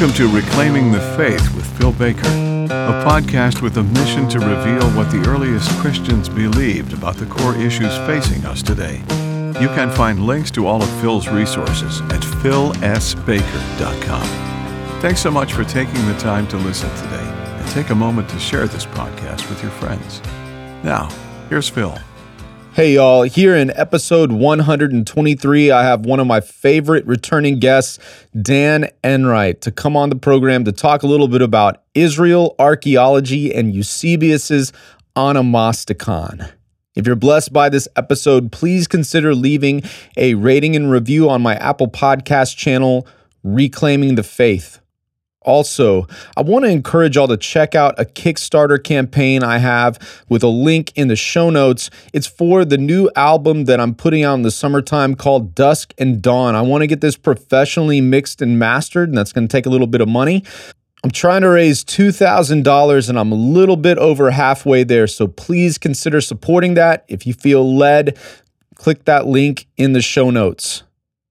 Welcome to Reclaiming the Faith with Phil Baker, a podcast with a mission to reveal what the earliest Christians believed about the core issues facing us today. You can find links to all of Phil's resources at philsbaker.com. Thanks so much for taking the time to listen today, and take a moment to share this podcast with your friends. Now, here's Phil. Hey, y'all. Here in episode 123, I have one of my favorite returning guests, Dan Enright, to come on the program to talk a little bit about Israel, archaeology, and Eusebius's Onomasticon. If you're blessed by this episode, please consider leaving a rating and review on my Apple Podcast channel, Reclaiming the Faith. Also, I want to encourage y'all to check out a Kickstarter campaign I have with a link in the show notes. It's for the new album that I'm putting out in the summertime called Dusk and Dawn. I want to get this professionally mixed and mastered, and that's going to take a little bit of money. I'm trying to raise $2,000 and I'm a little bit over halfway there. So please consider supporting that. If you feel led, click that link in the show notes.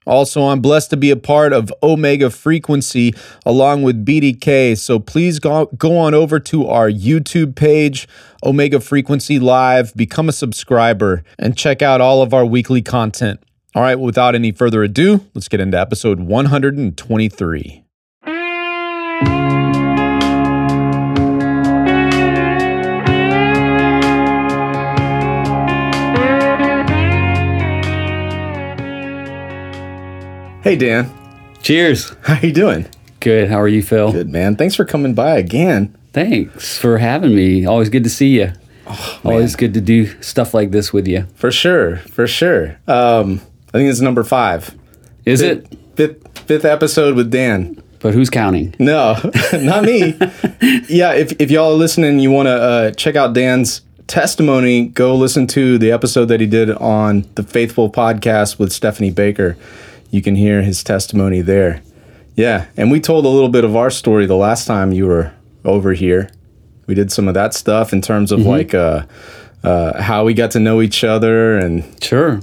Also, I'm blessed to be a part of Omega Frequency along with BDK. So please go, go on over to our YouTube page, Omega Frequency Live, become a subscriber, and check out all of our weekly content. All right, without any further ado, let's get into episode 123. Hey Dan, Cheers. how you doing? Good. How are you, Phil? Good man. Thanks for coming by again. Thanks for having me. Always good to see you. Always good to do stuff like this with you. For sure, for sure. Um, I think it's number five. Is it? Fifth, fifth episode with Dan. But who's counting? No, not me. yeah, if, if y'all are listening, you want to uh, check out Dan's testimony, go listen to the episode that he did on the Faithful podcast with Stephanie Baker. You can hear his testimony there. Yeah, and we told a little bit of our story the last time you were over here. We did some of that stuff in terms of like uh, uh, how we got to know each other and Sure.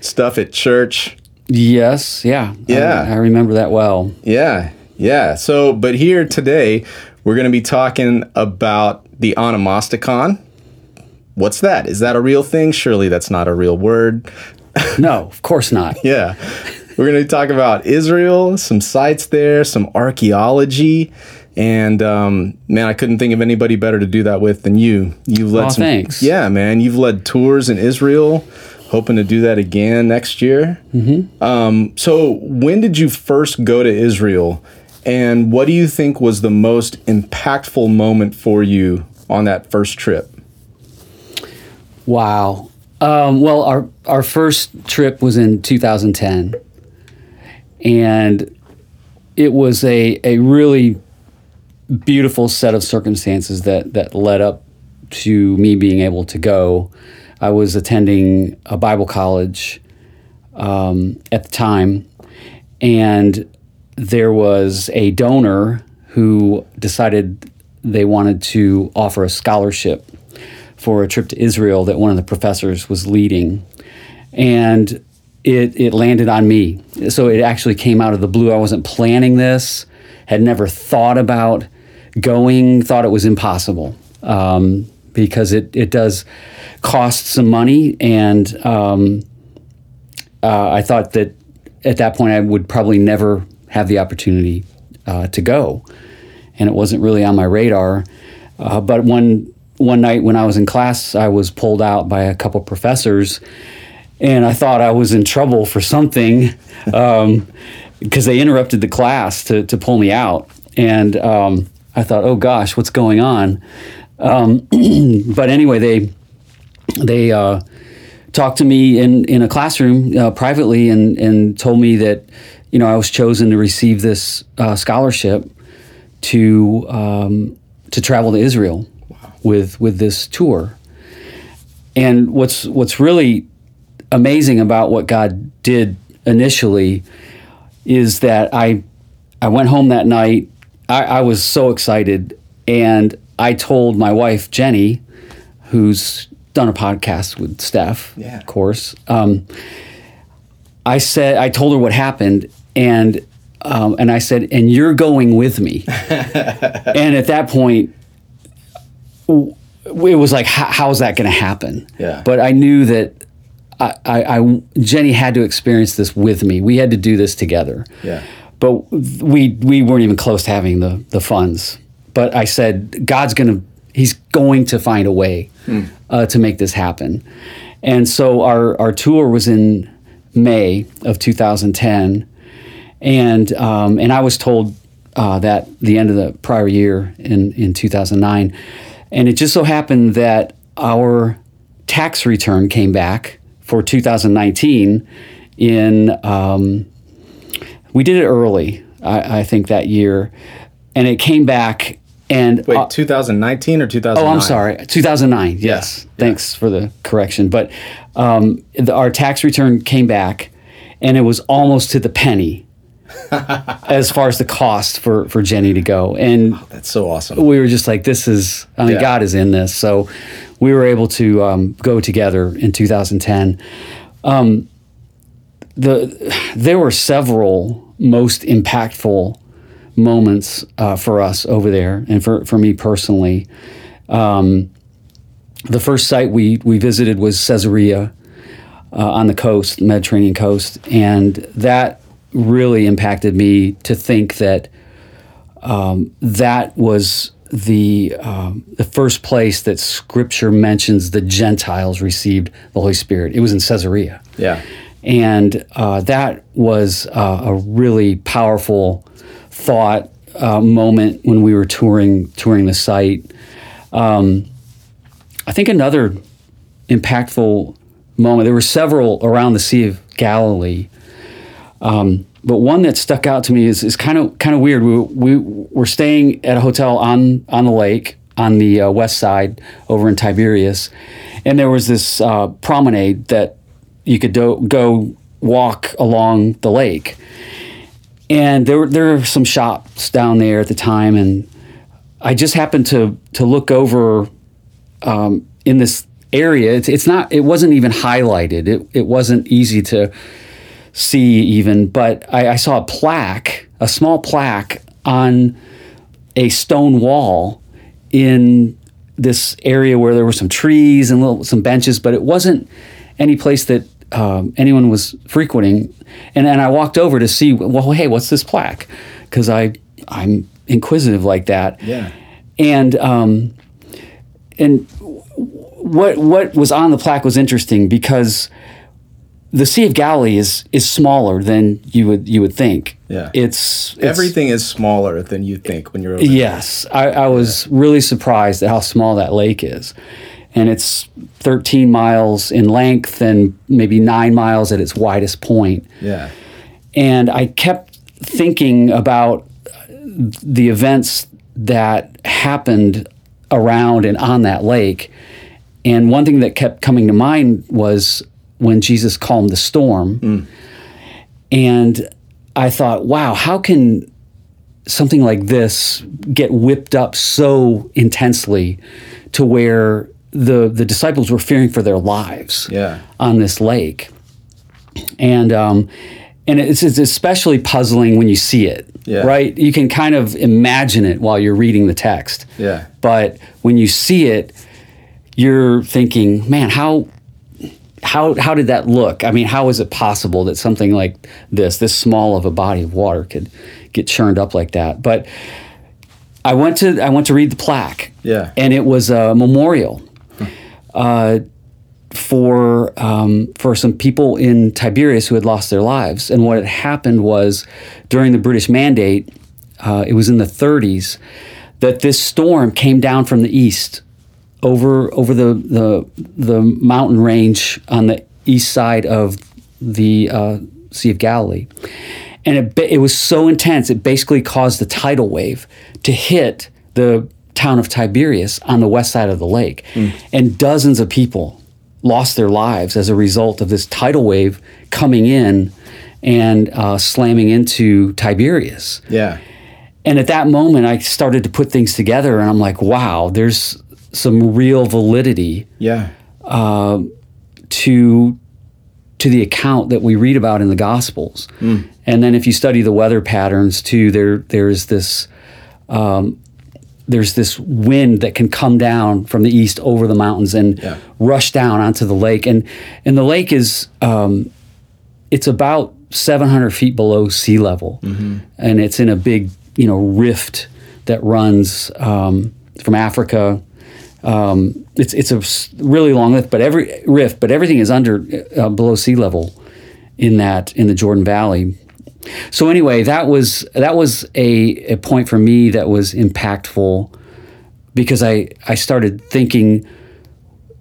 stuff at church. Yes. Yeah. Yeah. I, I remember that well. Yeah, yeah. So, but here today, we're going to be talking about the onomasticon. What's that? Is that a real thing? Surely that's not a real word. No, of course not. Yeah. We're going to talk about Israel, some sites there, some archaeology. And um, man, I couldn't think of anybody better to do that with than you. You've led Aw, some. thanks. Yeah, man. You've led tours in Israel. Hoping to do that again next year. Mm-hmm. Um, so, when did you first go to Israel, and what do you think was the most impactful moment for you on that first trip? Wow. Um, well, our our first trip was in 2010, and it was a a really beautiful set of circumstances that that led up to me being able to go. I was attending a Bible college um, at the time, and there was a donor who decided they wanted to offer a scholarship for a trip to Israel that one of the professors was leading. And it, it landed on me. So it actually came out of the blue. I wasn't planning this, had never thought about going, thought it was impossible um, because it, it does cost some money. And um, uh, I thought that at that point I would probably never have the opportunity uh, to go. And it wasn't really on my radar. Uh, but one one night when I was in class, I was pulled out by a couple professors, and I thought I was in trouble for something because they interrupted the class to, to pull me out. And um, I thought, oh gosh, what's going on? Um, but anyway, they they uh, talked to me in, in a classroom uh, privately and, and told me that you know I was chosen to receive this uh, scholarship to um, to travel to Israel with with this tour. And what's what's really amazing about what God did initially is that I I went home that night. I, I was so excited, and I told my wife Jenny, who's done a podcast with Steph, Yeah. of course. Um, I said I told her what happened, and um, and I said, and you're going with me. and at that point, it was like, how, how's that going to happen? Yeah. But I knew that I, I, I, Jenny had to experience this with me. We had to do this together. Yeah. But we we weren't even close to having the the funds. But I said, God's gonna, He's going to find a way uh, to make this happen. And so our our tour was in May of 2010, and um, and I was told uh, that the end of the prior year in in 2009, and it just so happened that our tax return came back for 2019 in um, we did it early I, I think that year and it came back and Wait, uh, 2019 or 2009? Oh, I'm sorry. 2009. Yes. Thanks for the correction. But um, the, our tax return came back, and it was almost to the penny as far as the cost for for Jenny to go. And That's so awesome. we were just like, "This is. I mean, Yeah. God is in this." So we were able to um, go together in 2010. Um, the there were several most impactful moments uh, for us over there, and for for me personally. Um, the first site we we visited was Caesarea uh, on the coast, Mediterranean coast, and that really impacted me to think that um, that was the um, the first place that Scripture mentions the Gentiles received the Holy Spirit. It was in Caesarea, Yeah. and uh, that was uh, a really powerful thought uh, moment when we were touring touring the site. Um, I think another impactful moment. There were several around the Sea of Galilee, um, but one that stuck out to me is, is kind of kind of weird. We, we were staying at a hotel on on the lake on the uh, west side over in Tiberias, and there was this uh, promenade that you could do, go walk along the lake, and there were there were some shops down there at the time, and I just happened to to look over um, in this area. It's, it's not. It wasn't even highlighted. It it wasn't easy to see even. But I, I saw a plaque, a small plaque on a stone wall in this area where there were some trees and little some benches, but it wasn't any place that um, anyone was frequenting. And and I walked over to see. Well, hey, what's this plaque? Because I I'm inquisitive like that. Yeah. And um, and what what was on the plaque was interesting because the Sea of Galilee is is smaller than you would you would think. Yeah. It's, it's Everything is smaller than you think when you're over there. Yes, I, I was really surprised at how small that lake is, and it's 13 miles in length and maybe nine miles at its widest point. Yeah. And I kept thinking about the events that happened around and on that lake. And one thing that kept coming to mind was when Jesus calmed the storm. And I thought, wow, how can something like this get whipped up so intensely to where the, the disciples were fearing for their lives Yeah. on this lake? and um, and it's, it's especially puzzling when you see it. Yeah. Right, you can kind of imagine it while you're reading the text. Yeah. But when you see it, you're thinking, man, how how how did that look? I mean, how is it possible that something like this, this small of a body of water, could get churned up like that? But I went to I went to read the plaque. Yeah. and it was a memorial. Uh, for um, for some people in Tiberias who had lost their lives. And what had happened was during the British Mandate, uh, it was in the 30s, that this storm came down from the east over over the the, the mountain range on the east side of the uh, Sea of Galilee. And it, it was so intense, it basically caused the tidal wave to hit the town of Tiberias on the west side of the lake. And dozens of people lost their lives as a result of this tidal wave coming in and uh, slamming into Tiberias. Yeah. And at that moment, I started to put things together, and I'm like, wow, there's some real validity Yeah. to to the account that we read about in the Gospels. And then if you study the weather patterns too, there there's this um, there's this wind that can come down from the east over the mountains and Yeah. rush down onto the lake. And and the lake is um, it's about 700 feet below sea level, and it's in a big you know rift that runs um, from Africa. Um, it's it's a really long rift, but every rift, but everything is under uh, below sea level in that in the Jordan Valley. So anyway, that was that was a, a point for me that was impactful because I I started thinking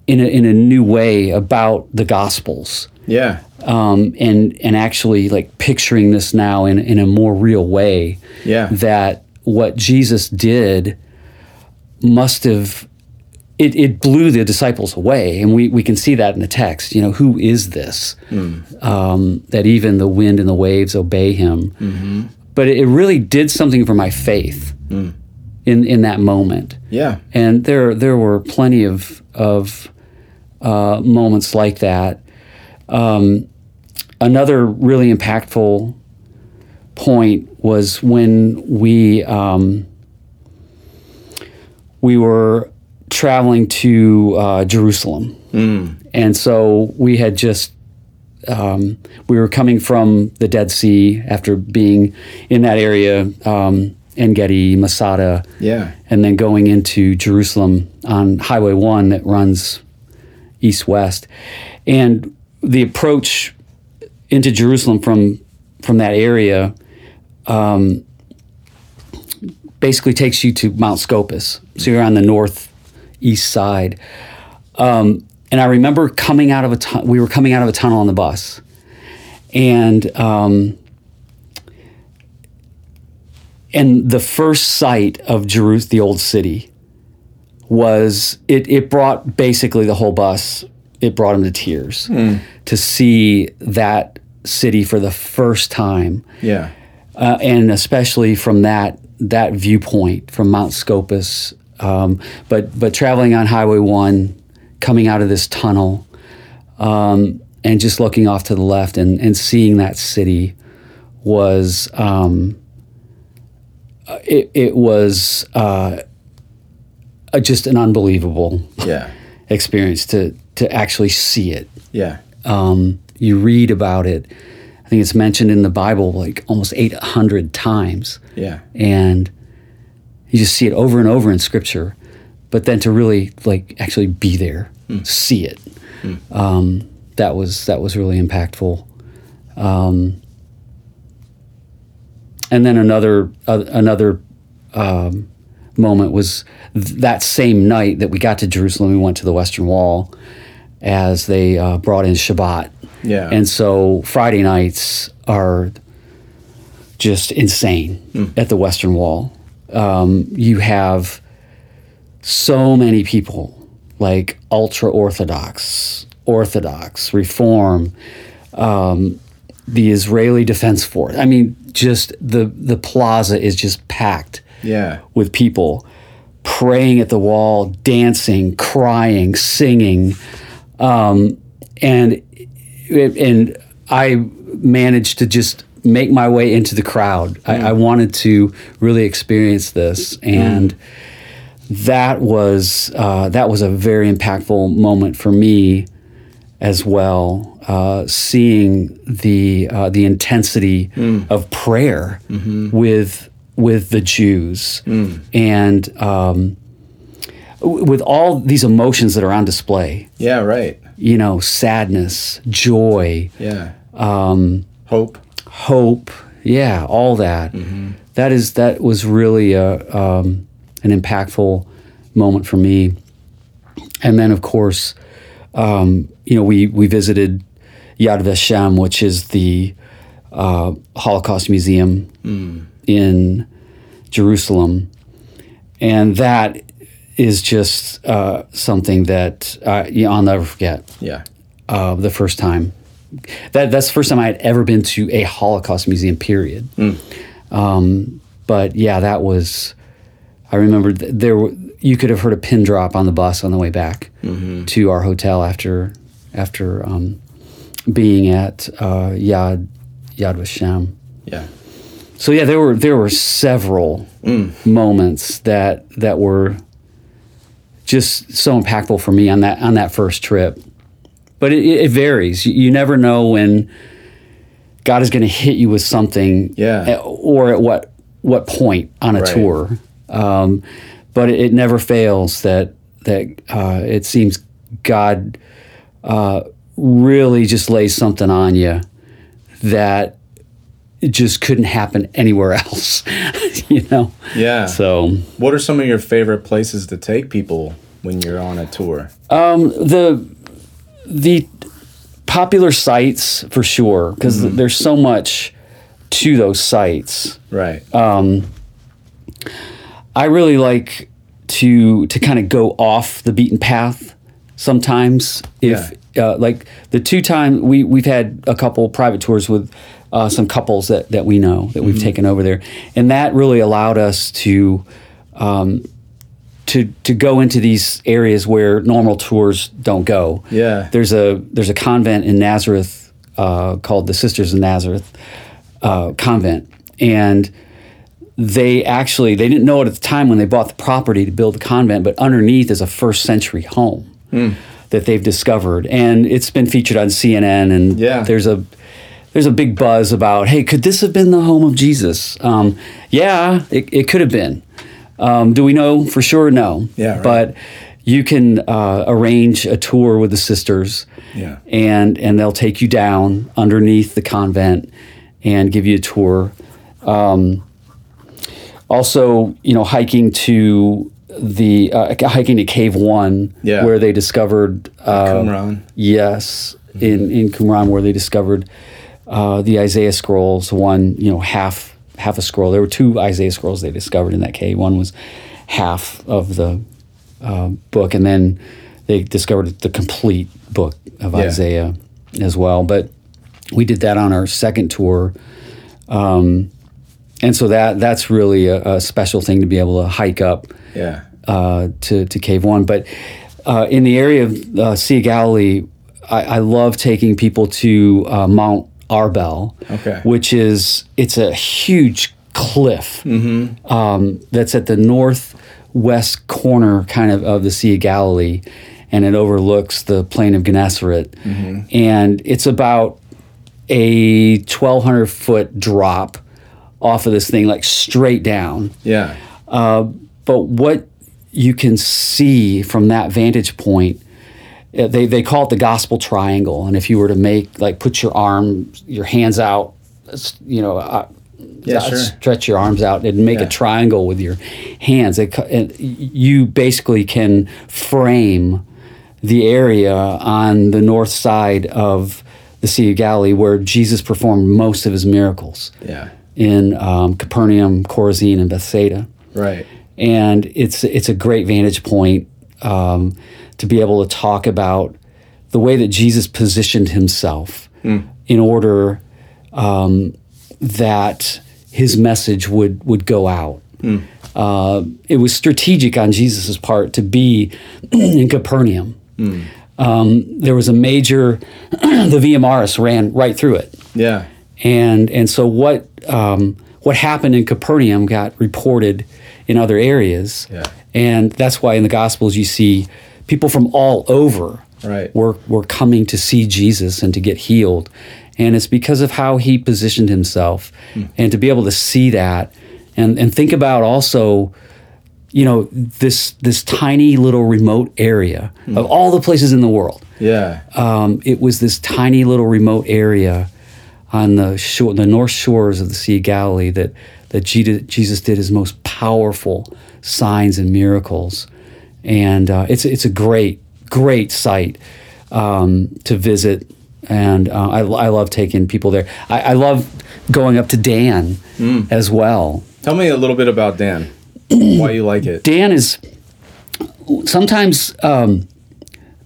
in a, in a new way about the Gospels Yeah. um, and and actually like picturing this now in in a more real way. Yeah. That what Jesus did must have it, it blew the disciples away, and we, we can see that in the text. You know, who is this? Um, that even the wind and the waves obey him. But it, really did something for my faith in in that moment. Yeah. And there there were plenty of of uh, moments like that. Um, another really impactful point was when we um, we were traveling to uh, Jerusalem, and so we had just um, we were coming from the Dead Sea after being in that area, um, En Gedi, Masada, Yeah. and then going into Jerusalem on Highway 1 that runs east west. And the approach into Jerusalem from from that area um, basically takes you to Mount Scopus. So you're on the northeast side. Um, and I remember coming out of a tu- we were coming out of a tunnel on the bus. And um, and the first sight of Jerusalem, the old city, was it, it brought basically the whole bus, it brought them to tears to see that city for the first time. Yeah. Uh, and especially from that that viewpoint from Mount Scopus, um, but but traveling on Highway One, coming out of this tunnel, um, and just looking off to the left and, and seeing that city was um, it, it was uh, uh, just an unbelievable Yeah. experience to to actually see it. Yeah. Um, you read about it. I think it's mentioned in the Bible like almost 800 times Yeah. and you just see it over and over in scripture but then to really like actually be there see it um, that was that was really impactful. Um, and then another uh, another um, moment was th- that same night that we got to Jerusalem we went to the western wall as they uh, brought in Shabbat. Yeah. and so Friday nights are just insane at the Western Wall. Um, you have so many people, like ultra Orthodox, Orthodox, Reform, um, the Israeli Defense Force. I mean, just the the plaza is just packed Yeah. with people praying at the wall, dancing, crying, singing, um, and and I managed to just make my way into the crowd. I, I wanted to really experience this, and that was uh, that was a very impactful moment for me as well. Uh, seeing the uh, the intensity of prayer with with the Jews and um, with all these emotions that are on display. Yeah. Right. You know, sadness, joy, Yeah. um, Hope. Hope, yeah, all that. That is that was really a um, an impactful moment for me. And then, of course, um, you know, we we visited Yad Vashem, which is the uh, Holocaust Museum in Jerusalem, and that is just uh, something that uh, I'll never forget Yeah. uh, the first time. That that's the first time I had ever been to a Holocaust museum. Period. Um, but yeah, that was. I remember th- there. were- You could have heard a pin drop on the bus on the way back to our hotel after after um, being at uh, Yad Yad Vashem. Yeah. So yeah, there were there were several moments that that were just so impactful for me on that on that first trip. But it, it varies. You, never know when God is going to hit you with something, Yeah. eh, or at what what point on a Right. tour. Um, but it, it never fails that that uh, it seems God uh, really just lays something on you that it just couldn't happen anywhere else. you know. Yeah. So What are some of your favorite places to take people when you're on a tour? um, the the popular sites for sure because there's so much to those sites. Right. Um, I really like to to kind of go off the beaten path sometimes. If uh, like the two time we we've had a couple private tours with uh, some couples that that we know that we've taken over there, and that really allowed us to. Um, to, to go into these areas where normal tours don't go. Yeah. There's a there's a convent in Nazareth uh, called the Sisters of Nazareth uh, convent, and they actually they didn't know it at the time when they bought the property to build the convent, but underneath is a first century home that they've discovered, and it's been featured on CNN. And Yeah. there's a there's a big buzz about hey, could this have been the home of Jesus? Um, yeah, it, it could have been. Um, do we know for sure? No. Yeah, right. But you can uh, arrange a tour with the sisters, Yeah. and and they'll take you down underneath the convent and give you a tour. Um, also, you know, hiking to the uh, hiking to Cave One, Yeah. where they discovered uh, Qumran. Yes, in in Qumran, where they discovered uh, the Isaiah scrolls. One, you know, half half a scroll. There were two Isaiah scrolls they discovered in that cave. One was half of the uh, book, and then they discovered the complete book of Yeah. Isaiah as well. But we did that on our second tour. Um, and so that that's really a, a special thing to be able to hike up Yeah. uh, to, to Cave One. But uh, in the area of uh, Sea of Galilee, I, I love taking people to uh, Mount Arbel, Okay. which is it's a huge cliff um, that's at the northwest corner, kind of of the Sea of Galilee, and it overlooks the plain of Gennesaret, and it's about a 1,200 foot drop off of this thing, like straight down. Yeah. Uh, but what you can see from that vantage point, they, they call it the gospel triangle. And if you were to make, like, put your arm, your hands out, you know, uh, Yeah, sure. stretch your arms out and make Yeah. a triangle with your hands. It, y- you basically can frame the area on the north side of the Sea of Galilee where Jesus performed most of his miracles Yeah. in um, Capernaum, Chorazin, and Bethsaida Right. and it's it's a great vantage point um, to be able to talk about the way that Jesus positioned himself in order um, that his message would would go out. Uh, it was strategic on Jesus' part to be in Capernaum. Um, there was a major, the Via Maris ran right through it Yeah. and and so what um, what happened in Capernaum got reported in other areas, Yeah. and that's why in the Gospels you see people from all over Right. were were coming to see Jesus and to get healed, and it's because of how he positioned himself, and to be able to see that, and and think about also. You know this this tiny little remote area of all the places in the world Yeah. um, it was this tiny little remote area on the shore, the north shores of the Sea of Galilee that that Jesus, Jesus did his most powerful signs and miracles, and uh, it's it's a great great site um, to visit, and uh, I, I love taking people there. I, I love going up to Dan as well. Tell me a little bit about Dan. Why you like it? Dan is sometimes um,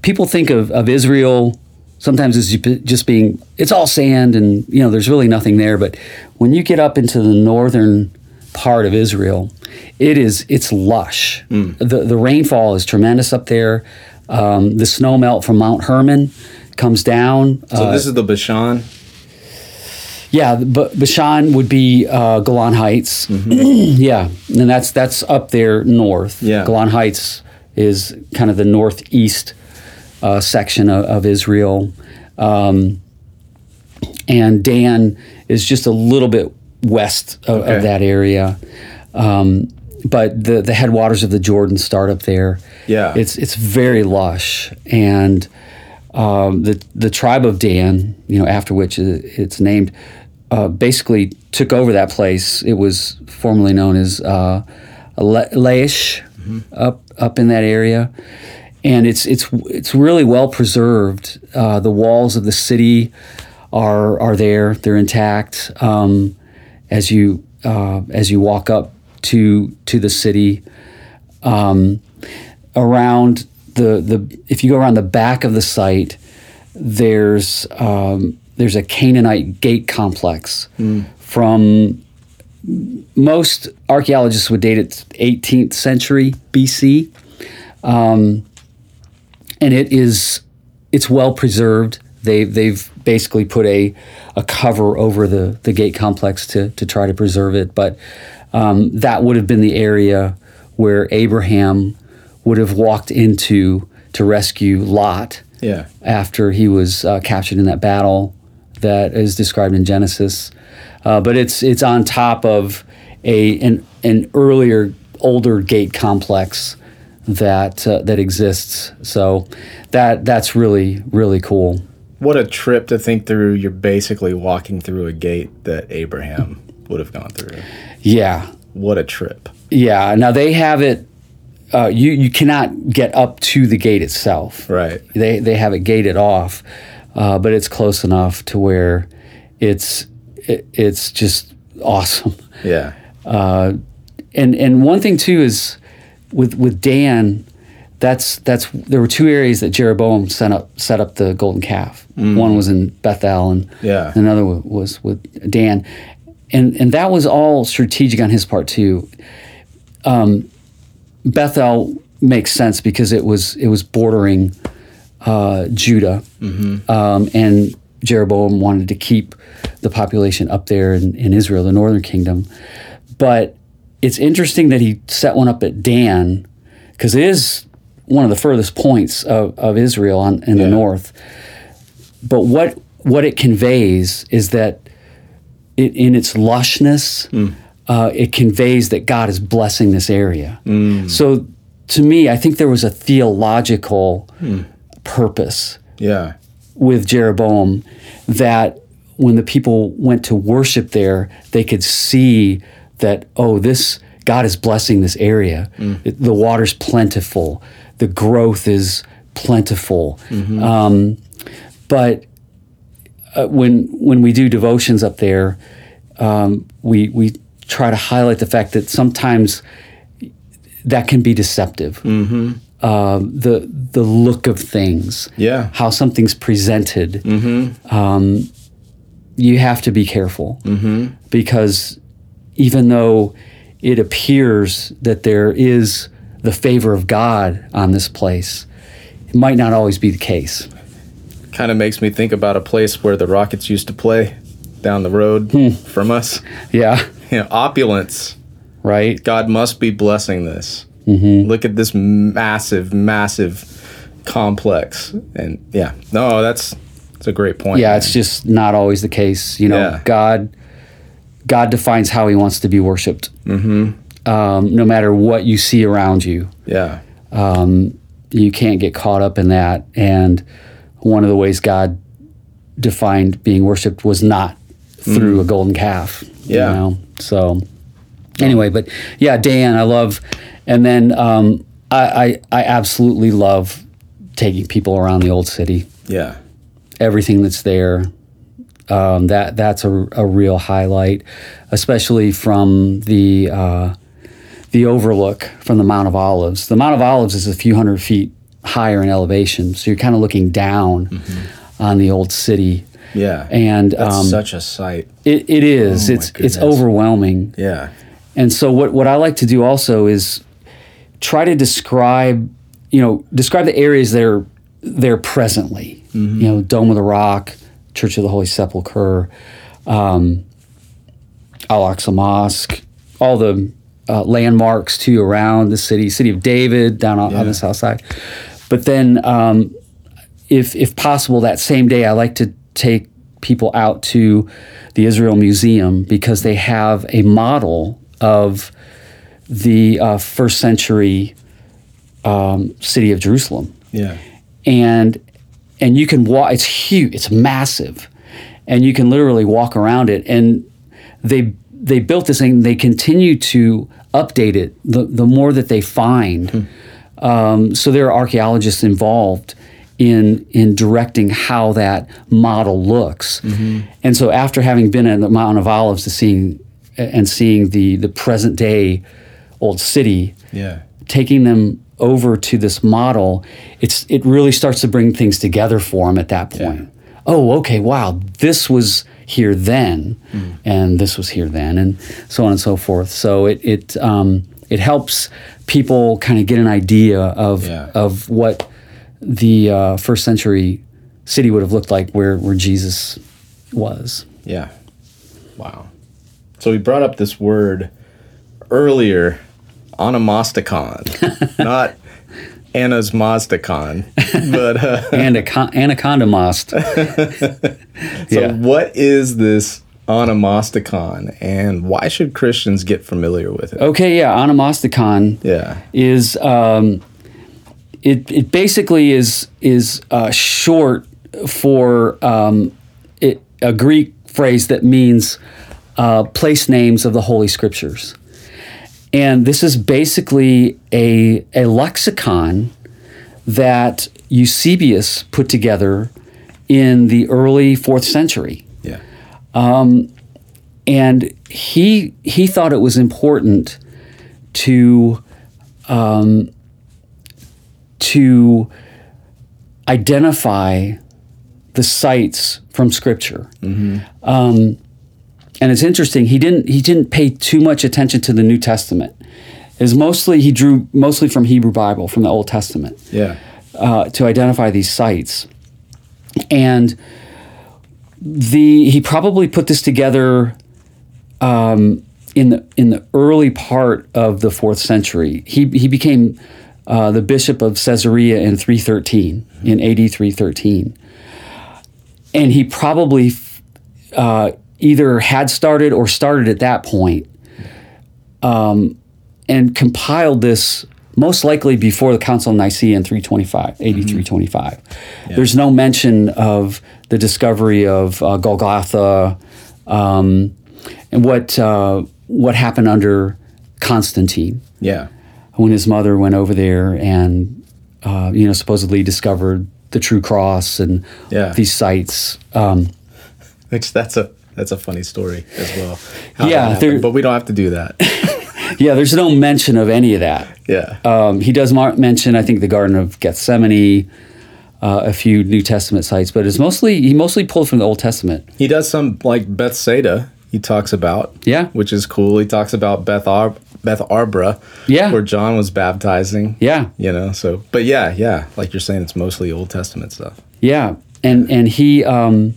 people think of, of Israel sometimes as just being it's all sand and you know there's really nothing there but when you get up into the northern part of Israel it is it's lush the, the rainfall is tremendous up there um, the snow melt from Mount Hermon comes down. So uh, this is the Bashan. yeah, but Bashan would be uh, Golan Heights. yeah, and that's that's up there north. Mm-hmm. Yeah. Golan Heights is kind of the northeast uh, section of, of Israel, um, and Dan is just a little bit west of, Okay. of that area. Um, but the the headwaters of the Jordan start up there. Yeah. it's it's very lush, and um, the the tribe of Dan, you know, after which it's named, uh, basically took over that place. It was formerly known as uh, La- Laish, up up in that area, and it's it's it's really well preserved. Uh, the walls of the city are are there; they're intact. Um, as you uh, as you walk up to to the city, um, around the the if you go around the back of the site, there's um, there's a Canaanite gate complex from most archaeologists would date it 18th century BC, um, and it is it's well preserved. They they've basically put a a cover over the the gate complex to to try to preserve it, but um, that would have been the area where Abraham would have walked into to rescue Lot Yeah. after he was uh, captured in that battle that is described in Genesis. Uh, but it's it's on top of a an, an earlier older gate complex that uh, that exists. So that that's really really cool. What a trip to think through. You're basically walking through a gate that Abraham would have gone through. Yeah, What a trip. yeah. Now they have it. Uh, you you cannot get up to the gate itself. Right. They they have it gated off, uh, but it's close enough to where it's it, it's just awesome. Yeah. Uh, and and one thing too is with with Dan, that's that's there were two areas that Jeroboam set up set up the golden calf. One was in Bethel, and Yeah. another was with Dan, and and that was all strategic on his part too. Um, Bethel makes sense because it was it was bordering uh, Judah, um, and Jeroboam wanted to keep the population up there in, in Israel, the northern kingdom. But it's interesting that he set one up at Dan because it is one of the furthest points of, of Israel on, in the north. But what what it conveys is that it, in its lushness, mm. uh, it conveys that God is blessing this area. Mm. So to me, I think there was a theological mm. purpose Yeah. with Jeroboam that when the people went to worship there, they could see that, oh, this God is blessing this area. It- the water's plentiful, the growth is plentiful. Mm-hmm. Um, but uh, when when we do devotions up there, um, we we try to highlight the fact that sometimes that can be deceptive. Um, the the look of things, Yeah. how something's presented. Um, you have to be careful because even though it appears that there is the favor of God on this place, it might not always be the case. Kind of makes me think about a place where the Rockets used to play down the road from us. Yeah, You know, opulence. right. God must be blessing this. Look at this massive, massive complex. And yeah, no, that's that's a great point. Yeah, man. it's just not always the case. You know, Yeah. God, God defines how He wants to be worshipped. Mm-hmm. Um, no matter what you see around you, yeah, um, you can't get caught up in that. And one of the ways God defined being worshipped was not through a golden calf. Mm. Yeah. You know? So anyway, but yeah, Dan, I love, and then um, I, I I absolutely love taking people around the old city yeah, everything that's there. Um, that that's a, a real highlight, especially from the uh, the overlook from the Mount of Olives. The Mount of Olives is a few hundred feet higher in elevation, so you're kind of looking down on the old city, yeah. and that's um, such a sight. it, it is Oh, it's it's overwhelming. Yeah, And so what what I like to do also is try to describe, you know, describe the areas that are there presently. you know, Dome of the Rock, Church of the Holy Sepulchre, um, Al Aqsa Mosque, all the uh, landmarks too around the city, City of David down on, on the south side. But then, um, if if possible, that same day, I like to take people out to the Israel Museum because they have a model of the uh, first century um, city of Jerusalem. Yeah. and and you can walk it's huge it's massive. And you can literally walk around it. And they they built this thing. They continue to update it the, the more that they find um, so there are archaeologists involved in in directing how that model looks and so after having been at the Mount of Olives to seeing and seeing the the present day old city Yeah. taking them over to this model, it's it really starts to bring things together for them at that point. Oh, okay, wow, this was here then, and this was here then, and so on and so forth. So it it um, it helps people kind of get an idea of Yeah. of what the uh, first century city would have looked like where where Jesus was. Yeah. Wow. So we brought up this word earlier, onomasticon, not anasmasticon, but uh, And a con- anaconda most. so yeah. what is this onomasticon, and why should Christians get familiar with it? Okay, yeah, onomasticon. Yeah. is um, it it basically is is uh, short for um, it, a Greek phrase that means uh, place names of the Holy Scriptures, and this is basically a a lexicon that Eusebius put together in the early fourth century Yeah. and he he thought it was important to um, to identify the sites from Scripture. Um, and it's interesting. He didn't he didn't pay too much attention to the New Testament. Is mostly he drew mostly from Hebrew Bible from the Old Testament Yeah. uh, to identify these sites. And the he probably put this together um, in the in the early part of the fourth century. He he became uh, the bishop of Caesarea in 313 in AD 313, and he probably uh, either had started or started at that point, um, and compiled this most likely before the Council of Nicaea in 325, AD 325. There's no mention of the discovery of uh, Golgotha um, and what uh, what happened under Constantine Yeah. when his mother went over there and uh, you know supposedly discovered the true cross and Yeah. these sites. Um, Which that's a that's a funny story as well. Yeah, there- but we don't have to do that. yeah, there's no mention of any of that. Yeah. Um, he does mar- mention, I think, the Garden of Gethsemane, uh, a few New Testament sites, but it's mostly he mostly pulled from the Old Testament. He does some like Bethsaida. He talks about Yeah. which is cool. He talks about Beth Ar- Beth Arbra, Yeah. where John was baptizing. Yeah, you know. So, but yeah, yeah, like you're saying, it's mostly Old Testament stuff. yeah, and and he, um,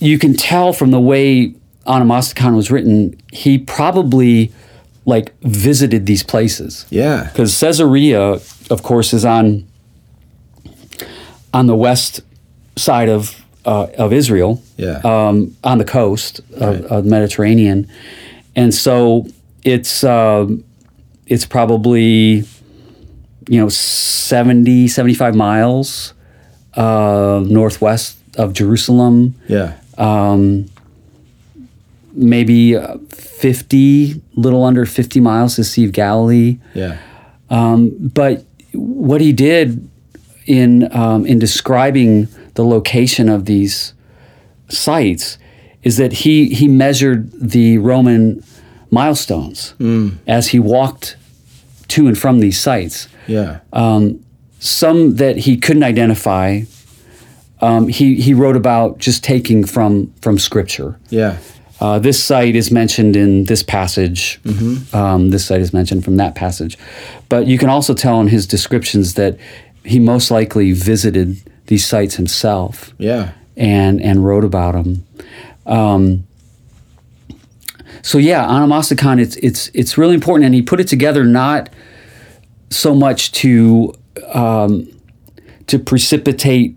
you can tell from the way Onomasticon was written, he probably like visited these places. Yeah, because Caesarea, of course, is on on the west side of uh, of Israel, Yeah. um, on the coast of, Right. of the Mediterranean, and so it's um, it's probably you know 70, 75 miles uh, northwest of Jerusalem yeah, maybe uh, 50, little under 50 miles to Sea of Galilee. yeah, But what he did in um, in describing the location of these sites is that he he measured the Roman milestones as he walked to and from these sites. yeah, Some that he couldn't identify, um, he he wrote about just taking from from Scripture. yeah, Uh, this site is mentioned in this passage. Um, this site is mentioned from that passage. But you can also tell in his descriptions that he most likely visited these sites himself Yeah. and and wrote about them. Um, so yeah, onomasticon it's it's it's really important, and he put it together not so much to um, to precipitate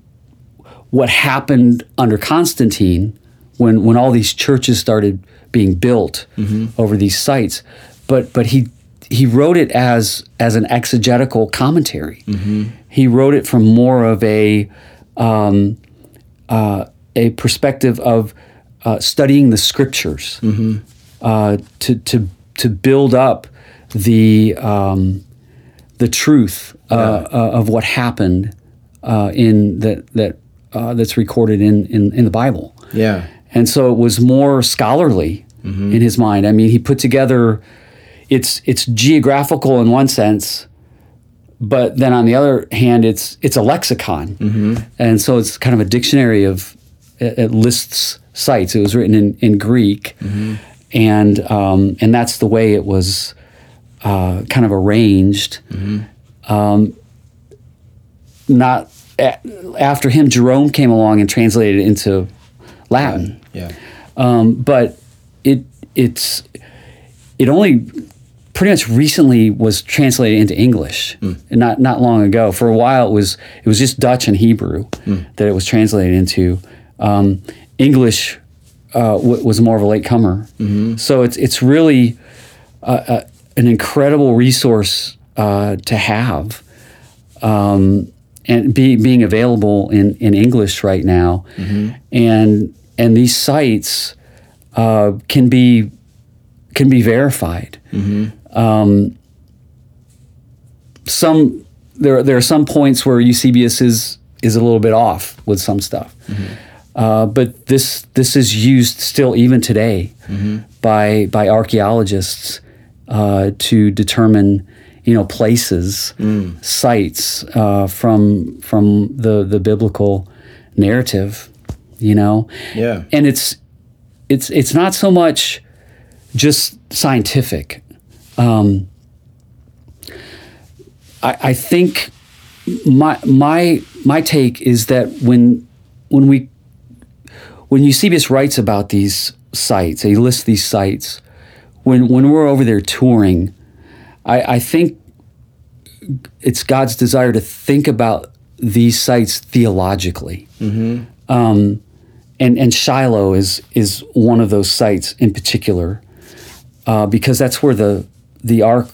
what happened under Constantine when when all these churches started being built over these sites, but but he he wrote it as as an exegetical commentary. He wrote it from more of a um, uh, a perspective of uh, studying the scriptures uh, to to to build up the um, the truth uh, uh, of what happened uh, in that that uh, that's recorded in, in in the Bible. Yeah. And so it was more scholarly in his mind. I mean, he put together it's it's geographical in one sense, but then on the other hand, it's it's a lexicon, and so it's kind of a dictionary of it, it lists sites. It was written in, in Greek, and um, and that's the way it was uh, kind of arranged. Um, not a- after him, Jerome came along and translated it into Latin Yeah. um, but it it's it only pretty much recently was translated into English, not not long ago. For a while, it was it was just Dutch and Hebrew that it was translated into. Um, English uh, w- was more of a late comer, so it's it's really uh, uh, an incredible resource uh, to have. Um, and be, being available in, in English right now, and and these sites uh, can be can be verified. Um, some there there are some points where Eusebius is is a little bit off with some stuff, uh, but this this is used still even today by by archaeologists uh, to determine you know places, sites uh, from from the the biblical narrative, you know, Yeah. and it's it's it's not so much just scientific. Um, I, I think my my my take is that when when we when Eusebius writes about these sites, he lists these sites. When when we're over there touring, I, I think it's God's desire to think about these sites theologically. Um, and and Shiloh is is one of those sites in particular, uh, because that's where the the ark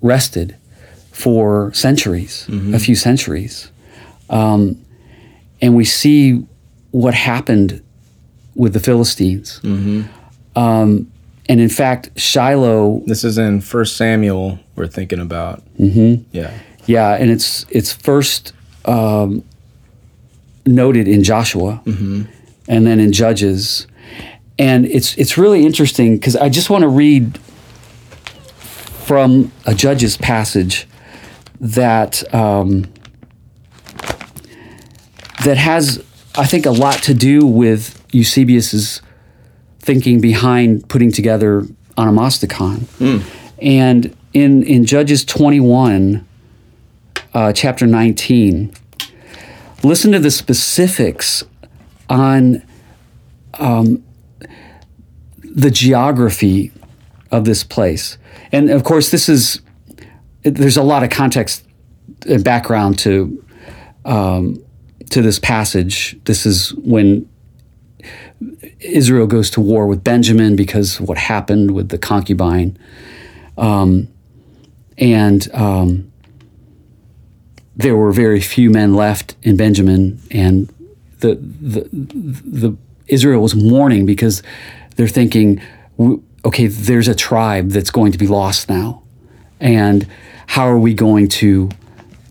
rested for centuries, a few centuries, um, and we see what happened with the Philistines. Um, and in fact, Shiloh This is in First Samuel. We're thinking about. Mm-hmm. Yeah. Yeah, and it's it's first um, noted in Joshua, and then in Judges, and it's it's really interesting because I just want to read from a Judges passage that um, that has I think a lot to do with Eusebius's thinking behind putting together Onomasticon, and in in Judges twenty one uh, chapter 19, listen to the specifics on um, the geography of this place. And of course, this is, there's a lot of context and background to, um, to this passage. This is when Israel goes to war with Benjamin because of what happened with the concubine. Um, and um, there were very few men left in Benjamin, and the the, the Israel was mourning because they're thinking, "W- okay, there's a tribe that's going to be lost now, and how are we going to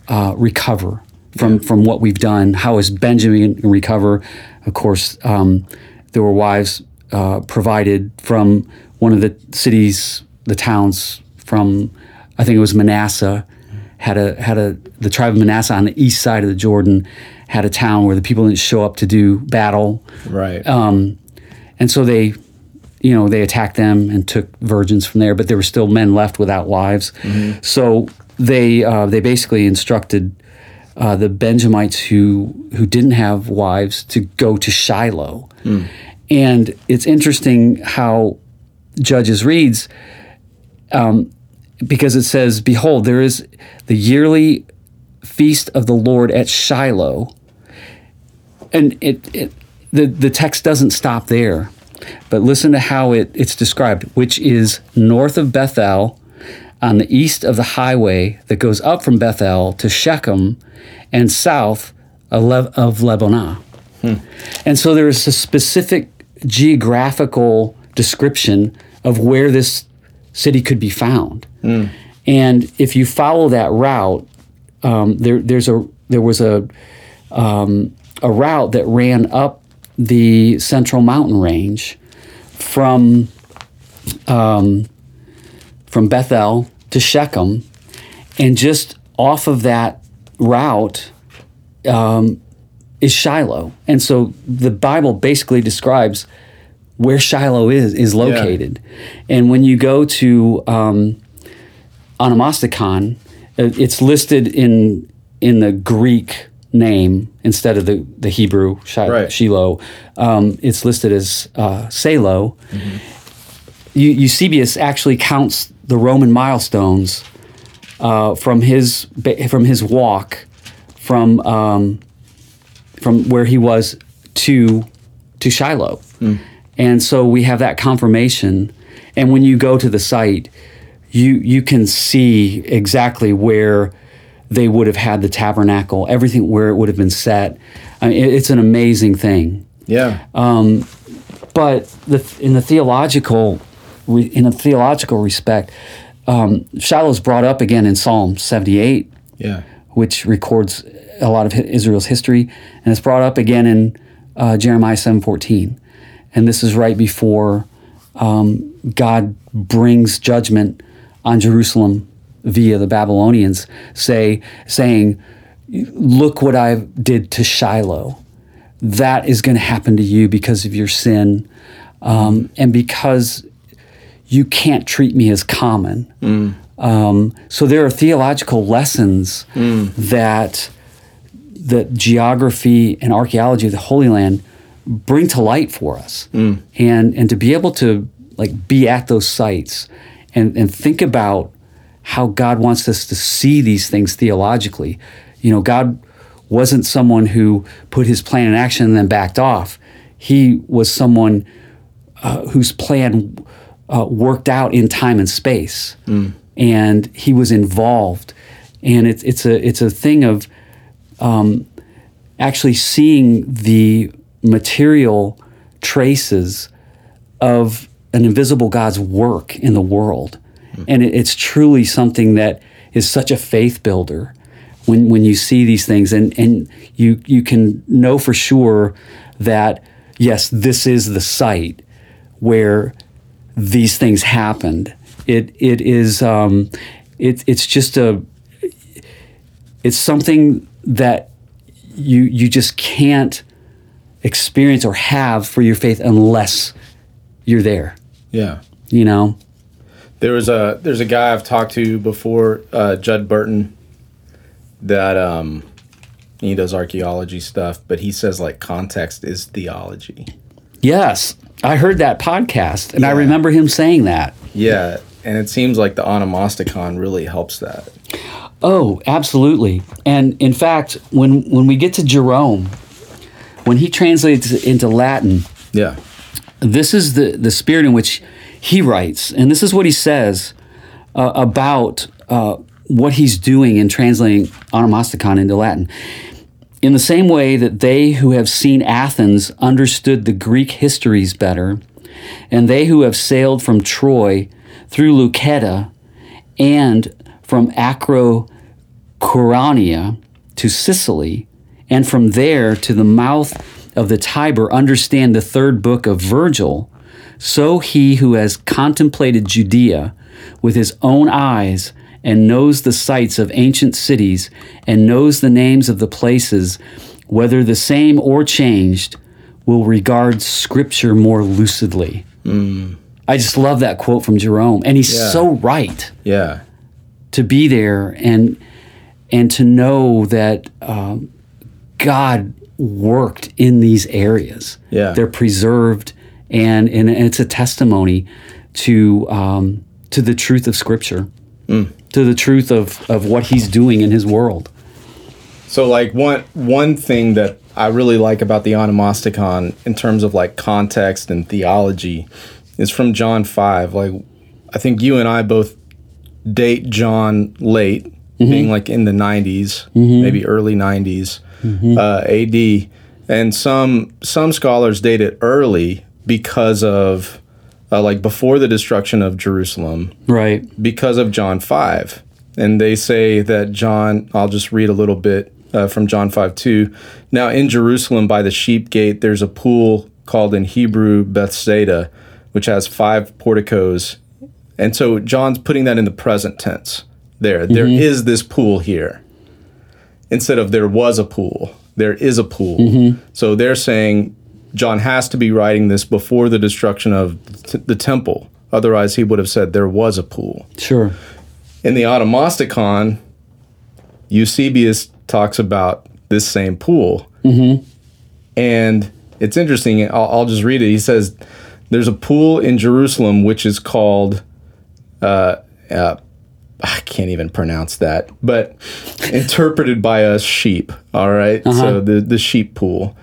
uh, recover from from what we've done? How is Benjamin going to recover? Of course, um, there were wives uh, provided from one of the cities, the towns from, I think it was Manasseh, had a had a the tribe of Manasseh on the east side of the Jordan had a town where the people didn't show up to do battle, Right. um, and so they, you know, they attacked them and took virgins from there. But there were still men left without wives, so they uh, they basically instructed uh, the Benjamites who who didn't have wives to go to Shiloh, and it's interesting how Judges reads um, because it says, "Behold, there is the yearly feast of the Lord at Shiloh," and it, it the the text doesn't stop there, but listen to how it, it's described, which is north of Bethel, on the east of the highway that goes up from Bethel to Shechem, and south of, Le- of Lebonah. And so there is a specific geographical description of where this city could be found. And if you follow that route, um, there there's a there was a um, a route that ran up the Central Mountain Range from um, from Bethel to Shechem, and just off of that route um, is Shiloh. And so the Bible basically describes where Shiloh is is located. And when you go to um, onomasticon, uh, it's listed in in the Greek name instead of the, the Hebrew Shi- Right. Shiloh. Um, it's listed as uh, Salo. Eu- Eusebius actually counts the Roman milestones uh, from his from his walk from um, from where he was to to Shiloh, and so we have that confirmation. And when you go to the site, you you can see exactly where they would have had the tabernacle, everything where it would have been set. I mean, it- it's an amazing thing Yeah. Um, but the, in the theological in a theological respect, um, Shiloh's brought up again in Psalm 78, yeah. which records a lot of Israel's history, and it's brought up again in uh, Jeremiah 7:14, and this is right before um, God brings judgment on Jerusalem via the Babylonians, say saying, "Look what I did to Shiloh." that is going to happen to you because of your sin um, and because you can't treat me as common. Um, so there are theological lessons that that geography and archaeology of the Holy Land bring to light for us, and and to be able to like be at those sites and and think about how God wants us to see these things theologically. You know, God wasn't someone who put his plan in action and then backed off. He was someone uh, whose plan uh, worked out in time and space, and he was involved. And it's it's a it's a thing of um, actually seeing the material traces of an invisible God's work in the world. And it, it's truly something that is such a faith builder when, when you see these things and, and you, you can know for sure that, yes, this is the site where these things happened. It, it is, um, it, it's just a, it's something that you, you just can't experience or have for your faith unless you're there, Yeah. you know? There was a there's a guy I've talked to before, uh, Judd Burton, that um, he does archaeology stuff, but he says like context is theology. Yes, I heard that podcast, and I remember him saying that. Yeah, and it seems like the onomasticon really helps that. Oh, absolutely. And in fact, when when we get to Jerome, when he translates it into Latin, Yeah. this is the the spirit in which he writes, and this is what he says uh, about uh, what he's doing in translating onomasticon into Latin. In the same way that they who have seen Athens understood the Greek histories better, and they who have sailed from Troy through Leucata and from Acroceraunia to Sicily, and from there to the mouth of the Tiber understand the third book of Virgil, so he who has contemplated Judea with his own eyes and knows the sites of ancient cities and knows the names of the places, whether the same or changed, will regard Scripture more lucidly. I just love that quote from Jerome, and he's Yeah. so right Yeah. to be there and and to know that um, God worked in these areas. Yeah. they're preserved, and and it's a testimony to um, to the truth of Scripture, to the truth of of what He's doing in His world. So like one one thing that I really like about the onomasticon in terms of like context and theology is from John 5. Like I think you and I both date John late, being like in the 90s, maybe early 90s uh, AD. And some some scholars date it early because of uh, like before the destruction of Jerusalem Right. because of John 5. And they say that John, I'll just read a little bit uh, from John 5 2. Now, in Jerusalem by the sheep gate, there's a pool called in Hebrew Bethsaida, which has five porticos. And so John's putting that in the present tense there. There is this pool here. Instead of there was a pool, there is a pool. So they're saying John has to be writing this before the destruction of t- the temple. Otherwise, he would have said there was a pool. Sure. In the Onomasticon, Eusebius talks about this same pool. And it's interesting. I'll, I'll just read it. He says, There's a pool in Jerusalem which is called, uh, uh, I can't even pronounce that, but interpreted by us sheep. All right? So the, the sheep pool.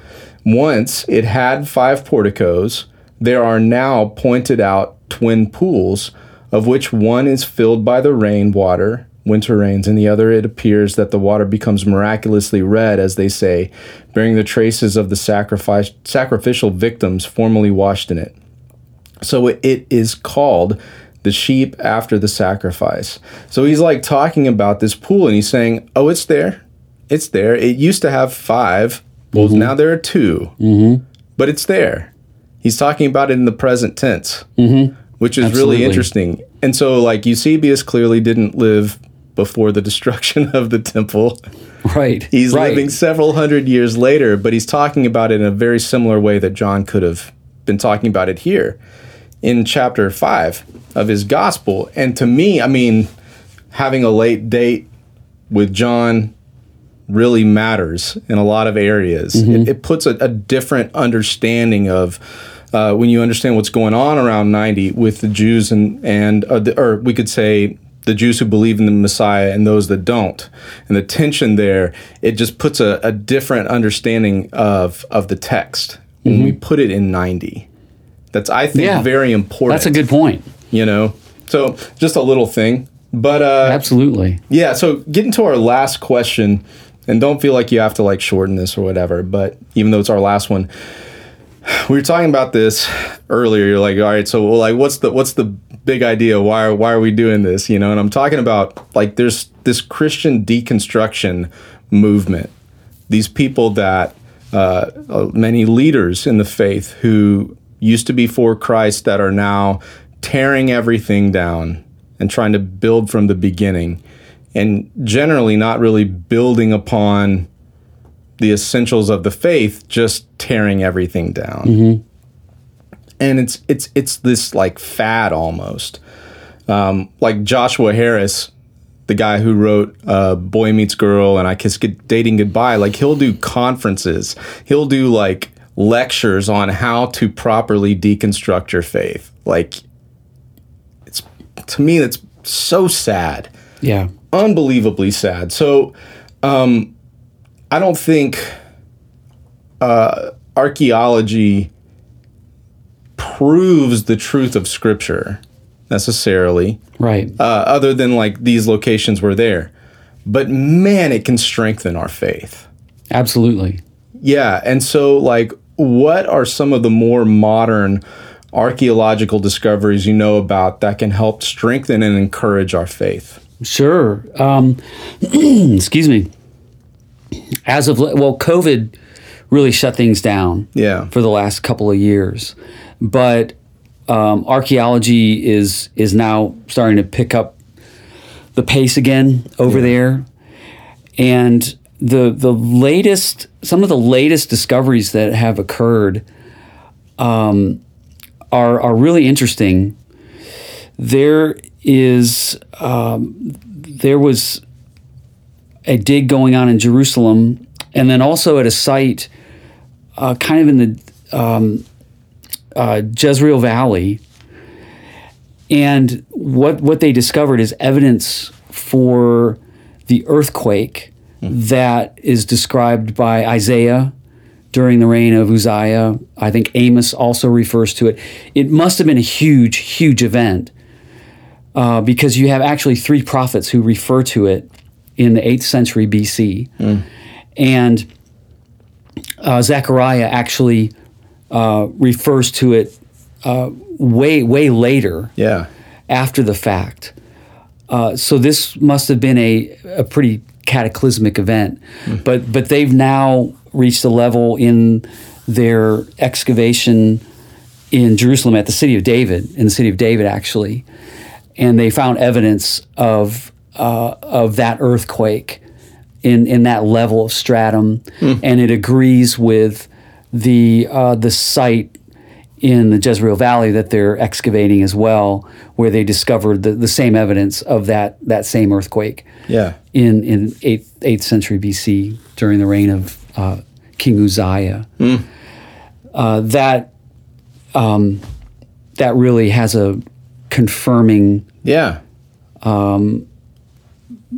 Once it had five porticos, there are now pointed out twin pools, of which one is filled by the rain water, winter rains, and the other it appears that the water becomes miraculously red, as they say, bearing the traces of the sacrifice, sacrificial victims formerly washed in it. So it, is called the sheep after the sacrifice. So he's like talking about this pool and he's saying, Oh, it's there. It's there. It used to have five. Well, now there are 2 mm-hmm. But it's there. He's talking about it in the present tense, mm-hmm. which is Absolutely. really interesting. And so, like, Eusebius clearly didn't live before the destruction of the temple. Right. He's right. living several hundred years later, but he's talking about it in a very similar way that John could have been talking about it here in chapter 5 of his gospel. And to me, I mean, having a late date with John really matters in a lot of areas. It, it puts a, a different understanding of uh, when you understand what's going on around 90 with the Jews and, and uh, the, or we could say the Jews who believe in the Messiah and those that don't. And the tension there, it just puts a, a different understanding of, of the text when we put it in 90. That's, I think, Yeah. very important. That's a good point. You know? So just a little thing. But uh, Absolutely. yeah, so getting to our last question, and don't feel like you have to like shorten this or whatever, but even though it's our last one, we were talking about this earlier. You're like, all right, so well, like, what's the what's the big idea? Why are why are we doing this? You know, and I'm talking about like there's this Christian deconstruction movement. These people that uh, uh, many leaders in the faith who used to be for Christ that are now tearing everything down and trying to build from the beginning, and generally not really building upon the essentials of the faith, just tearing everything down. And it's it's it's this like fad almost, um, like Joshua Harris, the guy who wrote uh, "Boy Meets Girl" and "I Kiss Good- Dating Goodbye." Like he'll do conferences, he'll do like lectures on how to properly deconstruct your faith. Like it's to me, that's so sad Yeah. Unbelievably sad. So, um, I don't think uh, archaeology proves the truth of Scripture necessarily, Right. uh, other than like these locations were there. But man, it can strengthen our faith. Absolutely. Yeah, and so like, what are some of the more modern archaeological discoveries you know about that can help strengthen and encourage our faith? Sure. Um, excuse me. As of well, COVID really shut things down. Yeah. For the last couple of years, but um, archaeology is is now starting to pick up the pace again over there, and the the latest some of the latest discoveries that have occurred um, are are really interesting. There is um, there was a dig going on in Jerusalem, and then also at a site uh, kind of in the um, uh, Jezreel Valley. And what what they discovered is evidence for the earthquake that is described by Isaiah during the reign of Uzziah. I think Amos also refers to it. It must have been a huge, huge event uh, because you have actually three prophets who refer to it in the 8th century BC. And uh, Zechariah actually uh, refers to it uh, way, way later Yeah. after the fact. Uh, so this must have been a, a pretty cataclysmic event, but but they've now reached a level in their excavation in Jerusalem at the city of David, in the city of David actually, and they found evidence of uh, of that earthquake in in that level of stratum, and it agrees with the uh, the site in the Jezreel Valley that they're excavating as well, where they discovered the, the same evidence of that that same earthquake Yeah. in in eighth eighth century BC during the reign of uh, King Uzziah. Uh, that um, that really has a confirming Yeah.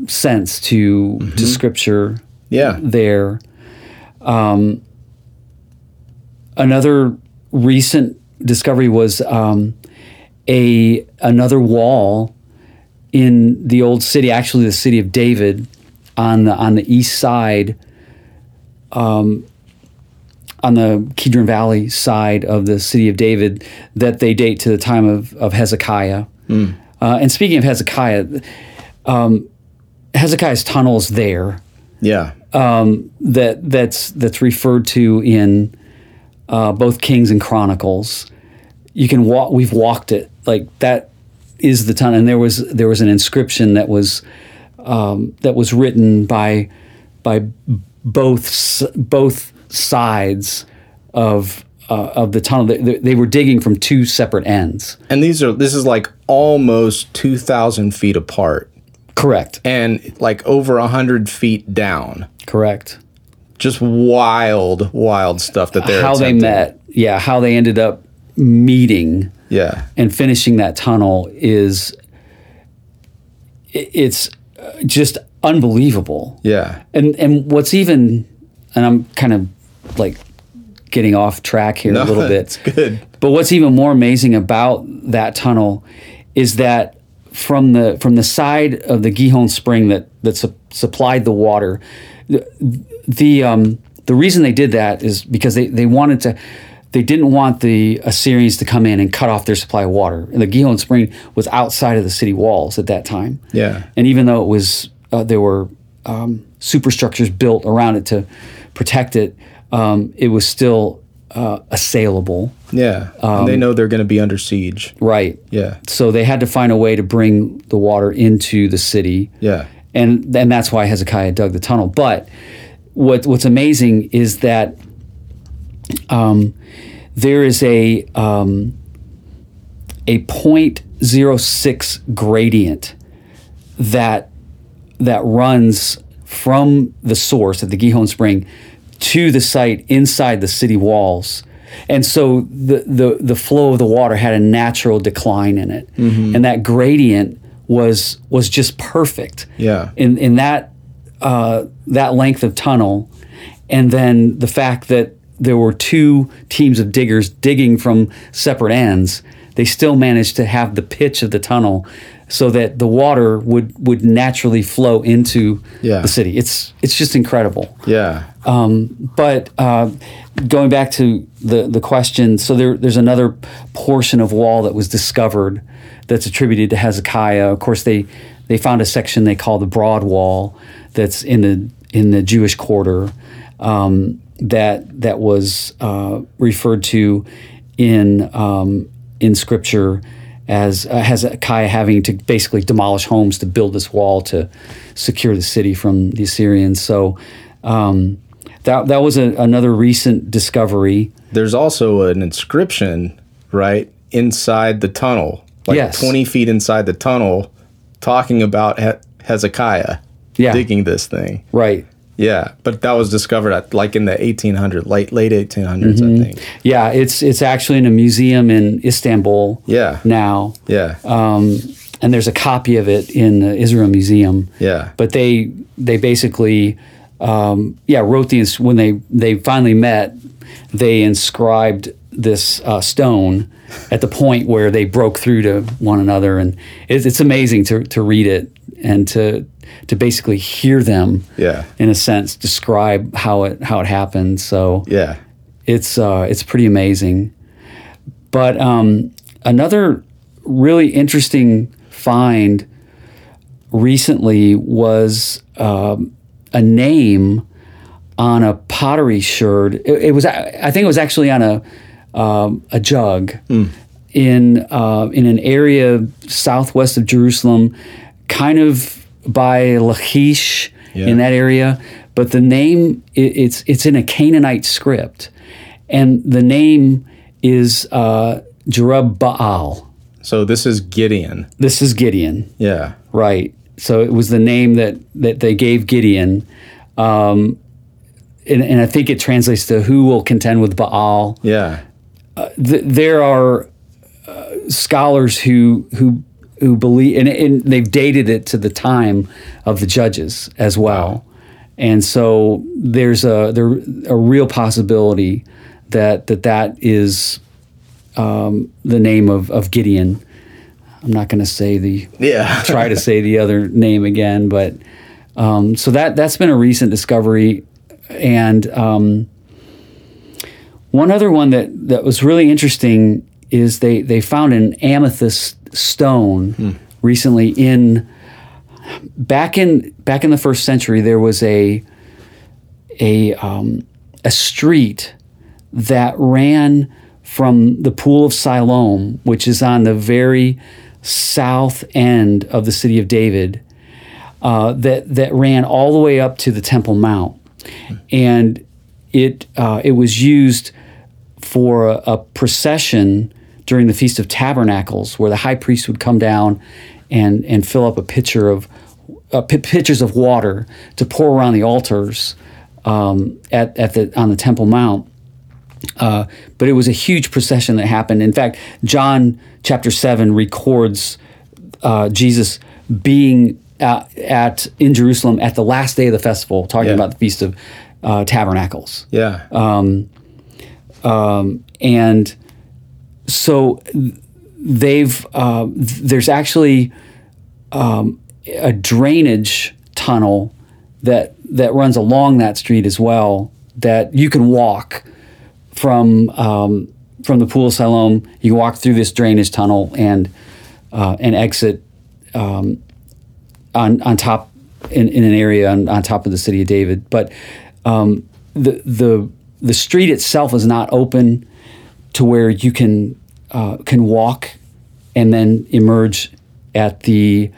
sense to to scripture Yeah. there. Um, another recent discovery was um, a another wall in the old city, actually the city of David, on the on the east side, um, on the Kidron Valley side of the city of David, that they date to the time of of Hezekiah. Uh, and speaking of Hezekiah, um, Hezekiah's tunnel is there Yeah. that that's that's referred to in uh, both Kings and Chronicles. You can walk. We've walked it. Like that is the tunnel. And there was there was an inscription that was um, that was written by by both both sides of uh, of the tunnel. They, they were digging from two separate ends. And these are this is like almost two thousand feet apart Correct. and like over a hundred feet down. Correct. Just wild, wild stuff that they're how they met. Yeah. How they ended up meeting. Yeah. and finishing that tunnel is it's uh, just unbelievable. Yeah. And and what's even and I'm kind of like getting off track here a little It's bit. good. But what's even more amazing about that tunnel is that from the from the side of the Gihon spring that that su- supplied the water, the the, um, the reason they did that is because they, they wanted to they didn't want the Assyrians to come in and cut off their supply of water. And the Gihon spring was outside of the city walls at that time. Yeah. And even though it was uh, there were um, superstructures built around it to protect it, um, it was still uh, assailable. Yeah. and they know they're going to be under siege. Right. Yeah. So they had to find a way to bring the water into the city. Yeah. And and that's why Hezekiah dug the tunnel. But what what's amazing is that um, there is a um, a 0.06 gradient that that runs from the source at the Gihon Spring to the site inside the city walls. And so the, the, the flow of the water had a natural decline in it. And that gradient was was just perfect. Yeah. In in that uh, that length of tunnel. And then the fact that there were two teams of diggers digging from separate ends, they still managed to have the pitch of the tunnel so that the water would would naturally flow into Yeah. the city. It's it's just incredible. Yeah. But uh, going back to the the question, so there there's another portion of wall that was discovered that's attributed to Hezekiah. Of course, they they found a section they call the Broad Wall that's in the in the Jewish quarter um, that that was uh, referred to in um, in Scripture as uh, Hezekiah having to basically demolish homes to build this wall to secure the city from the Assyrians. So. Um, that, that was a, another recent discovery. There's also an inscription, right, inside the tunnel, like Yes. 20 feet inside the tunnel, talking about he- Hezekiah. Yeah. digging this thing. Right. Yeah, but that was discovered at like in the 1800s, late late 1800s, Mm-hmm. I think. Yeah, it's it's actually in a museum in Istanbul. Yeah. Now. Yeah, Um, and there's a copy of it in the Israel Museum. yeah, But they they basically um, yeah wrote the ins- when they they finally met they inscribed this uh, stone at the point where they broke through to one another. And it's, it's amazing to to read it and to to basically hear them yeah, in a sense describe how it how it happened. So yeah, it's uh, it's pretty amazing. But um, another really interesting find recently was um, a name on a pottery sherd. It, it was I think it was actually on a um, a jug in uh, in an area southwest of Jerusalem, kind of by Lachish Yeah. in that area. But the name it, it's it's in a Canaanite script, and the name is uh, Jerubbaal. So this is Gideon. This is Gideon. Yeah, Right. So it was the name that that they gave Gideon, um, and, and I think it translates to "Who will contend with Baal." yeah, Th- there are uh, scholars who who who believe, and, and they've dated it to the time of the judges as well, and so there's a there a real possibility that that that is um, the name of of Gideon. I'm not going to say the yeah. try to say the other name again, but um, so that that's been a recent discovery, and um, one other one that that was really interesting is they they found an amethyst stone recently in back in back in the first century there was a a um, a street that ran from the pool of Siloam, which is on the very south end of the city of David, uh, that that ran all the way up to the Temple Mount, and it uh, it was used for a, a procession during the Feast of Tabernacles, where the high priest would come down and and fill up a pitcher of uh, pi pitchers of water to pour around the altars um, at at the on the Temple Mount. Uh, but it was a huge procession that happened. In fact, John chapter seven records uh, Jesus being at, at in Jerusalem at the last day of the festival, talking Yeah. about the Feast of uh, Tabernacles Yeah. Um. and so they've uh, there's actually um, a drainage tunnel that that runs along that street as well that you can walk from um, from the pool of Siloam. You walk through this drainage tunnel and uh, and exit um, on on top in, in an area on, on top of the city of David. But um, the the the street itself is not open to where you can uh, can walk and then emerge at the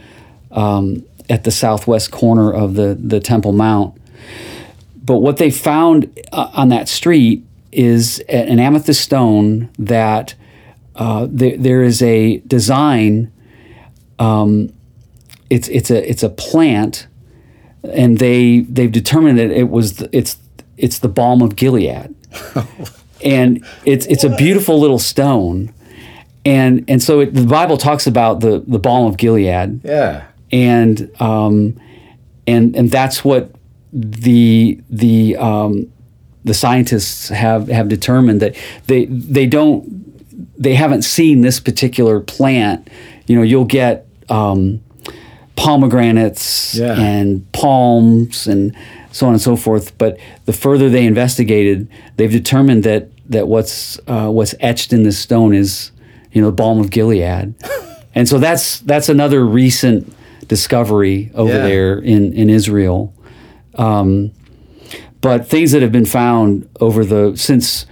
um, at the southwest corner of the the Temple Mount. But what they found uh, on that street is an amethyst stone that uh, there, there is a design. Um, it's it's a it's a plant, and they they've determined that it was the, it's it's the balm of Gilead, and it's it's a beautiful little stone, and and so it, the Bible talks about the the balm of Gilead, Yeah. and um, and and that's what the the um, the scientists have have determined that they they don't they haven't seen this particular plant. You know, you'll get um, pomegranates Yeah. and palms and so on and so forth. But the further they investigated, they've determined that that what's uh, what's etched in this stone is you know the balm of Gilead, and so that's that's another recent discovery over Yeah. there in in Israel. Um, but things that have been found over the since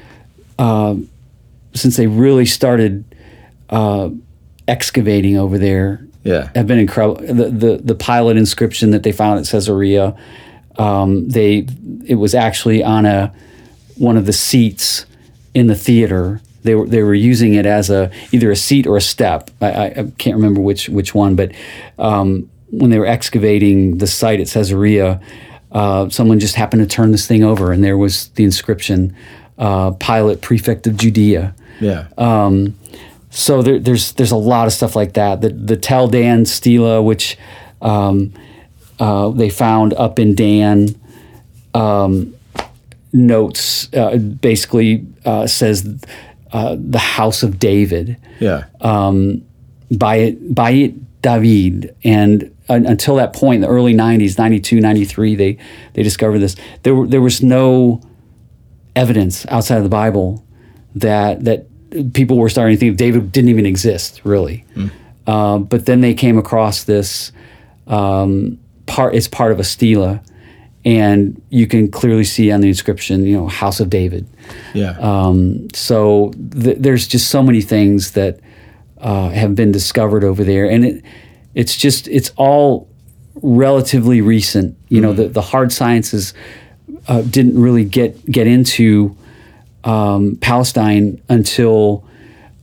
uh, since they really started uh, excavating over there Yeah. have been incredible. The, the the Pilate inscription that they found at Caesarea, um, they it was actually on a one of the seats in the theater. They were they were using it as a either a seat or a step. I, I, I can't remember which which one, but um, when they were excavating the site at Caesarea, uh, someone just happened to turn this thing over, and there was the inscription, uh, "Pilate, prefect of Judea." Yeah. Um, so there, there's there's a lot of stuff like that. The the Tel Dan stela, which um, uh, they found up in Dan, um, notes uh, basically uh, says uh, the house of David yeah. um, by by David, and until that point, in the early '90s, '92, '93, they they discovered this. There were, there was no evidence outside of the Bible that that people were starting to think David didn't even exist, really. Uh, but then they came across this um, part. It's part of a stela, and you can clearly see on the inscription, you know, House of David. yeah. Um, so th- there's just so many things that uh, have been discovered over there, and it it's just it's all relatively recent. You know, the the hard sciences uh, didn't really get get into um, Palestine until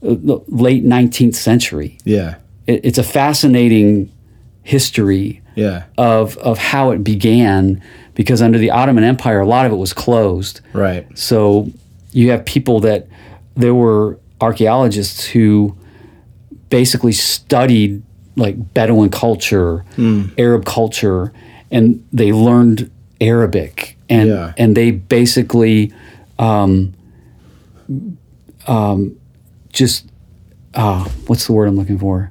uh, the late 19th century. yeah. It, it's a fascinating history Yeah. of of how it began because under the Ottoman Empire, a lot of it was closed. Right. So you have people that there were archaeologists who basically studied like Bedouin culture, Arab culture, and they learned Arabic, and Yeah. and they basically um, um, just uh, what's the word I'm looking for?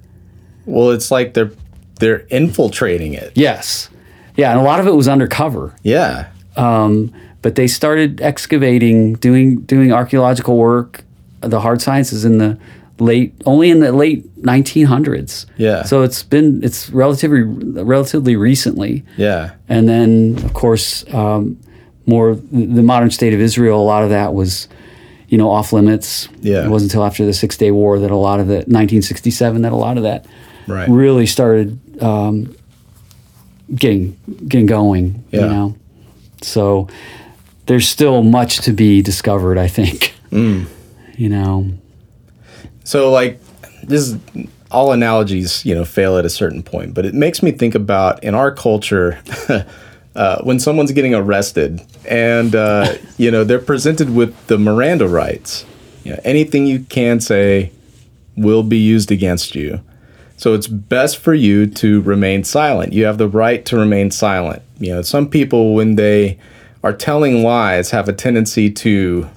Well, it's like they're they're infiltrating it. Yes, yeah, and a lot of it was undercover. Yeah. Um, but they started excavating, doing doing archaeological work, the hard sciences in the late, only in the late 1900s. Yeah. So it's been it's relatively relatively recently, Yeah. and then of course um, more the modern state of Israel. A lot of that was, you know, off limits. Yeah. It wasn't until after the Six Day War that a lot of the 1967 that a lot of that Right. really started um, getting getting going. Yeah. You know, so there's still much to be discovered. I think. Mm. You know. So like this is all analogies, you know, fail at a certain point, but it makes me think about in our culture uh, when someone's getting arrested and uh, you know they're presented with the Miranda rights. You know, anything you can say will be used against you. So it's best for you to remain silent. You have the right to remain silent. You know, some people when they are telling lies have a tendency to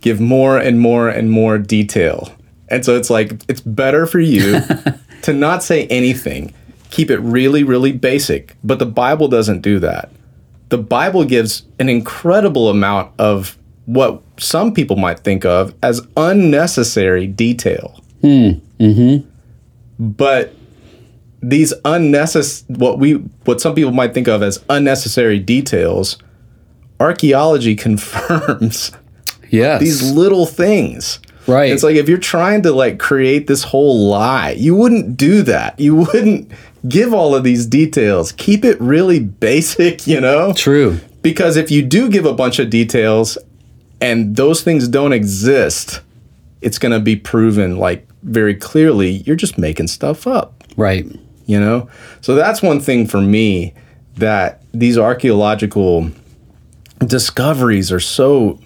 give more and more and more detail. And so it's like it's better for you to not say anything. Keep it really really basic. But the Bible doesn't do that. The Bible gives an incredible amount of what some people might think of as unnecessary detail. Hmm, mm-hmm. But these unnecessary what we what some people might think of as unnecessary details archaeology confirms Yes. these little things Right. it's like if you're trying to like create this whole lie you wouldn't do that you wouldn't give all of these details keep it really basic you know True. because if you do give a bunch of details and those things don't exist it's going to be proven like very clearly you're just making stuff up Right. you know so that's one thing for me that these archaeological discoveries are so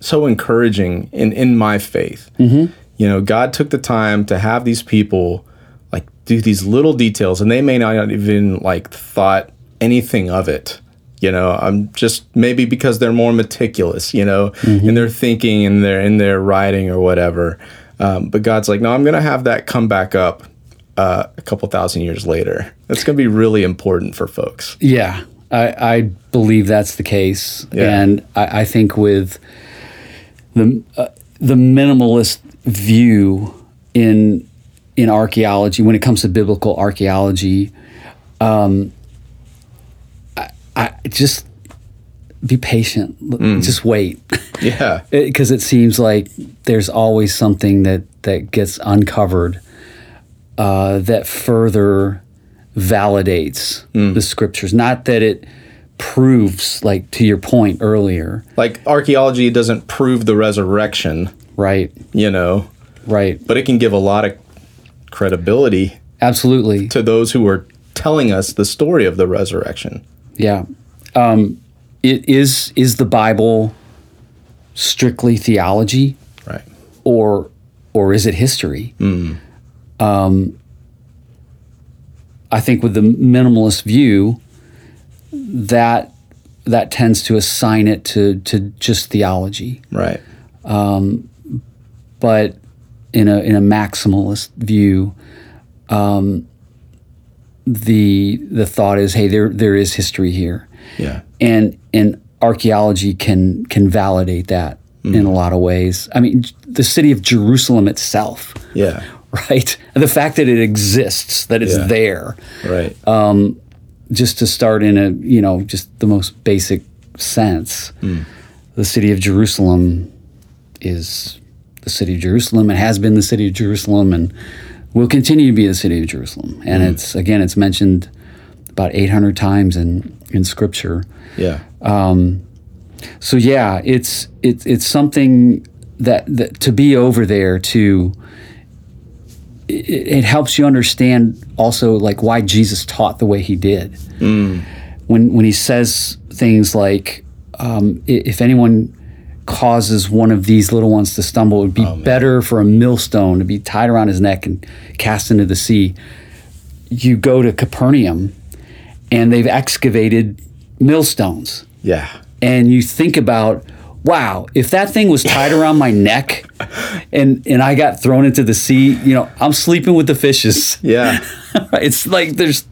so encouraging in in my faith. Mm-hmm. you know god took the time to have these people like do these little details and they may not even like thought anything of it. You know i'm just maybe because they're more meticulous you know in their thinking and their in their writing or whatever. Um, but god's like no i'm gonna have that come back up uh, a couple thousand years later. That's gonna be really important for folks. Yeah, I, I believe that's the case, Yeah. and I, I think with the uh, the minimalist view in in archaeology, when it comes to biblical archaeology, um, I, I just be patient, L- just wait, yeah. Because it seems like there's always something that that gets uncovered uh, that further validates the scriptures. Not that it proves, like to your point earlier, like archaeology doesn't prove the resurrection right? you know Right. but it can give a lot of credibility Absolutely. to those who are telling us the story of the resurrection. Yeah. Um, it is is the Bible strictly theology Right. or or is it history? Um, I think with the minimalist view, that that tends to assign it to to just theology. Right. Um, but in a in a maximalist view, um, the the thought is, hey, there there is history here. Yeah. and and archaeology can can validate that in mm-hmm. a lot of ways. I mean, the city of Jerusalem itself, Yeah. right? The fact that it exists, that it's Yeah. there, Right. Um, just to start in a you know just the most basic sense, the city of Jerusalem is the city of Jerusalem. It has been the city of Jerusalem, and will continue to be the city of Jerusalem. And it's again, it's mentioned about 800 times in in Scripture. yeah. Um, So yeah, it's it's it's something that, that to be over there to it, it helps you understand also like why Jesus taught the way he did. When when he says things like, um, "If anyone causes one of these little ones to stumble, it would be better for a millstone to be tied around his neck and cast into the sea." You go to Capernaum, and they've excavated millstones Yeah. and you think about wow if that thing was tied around my neck and and i got thrown into the sea you know i'm sleeping with the fishes Yeah. it's like there's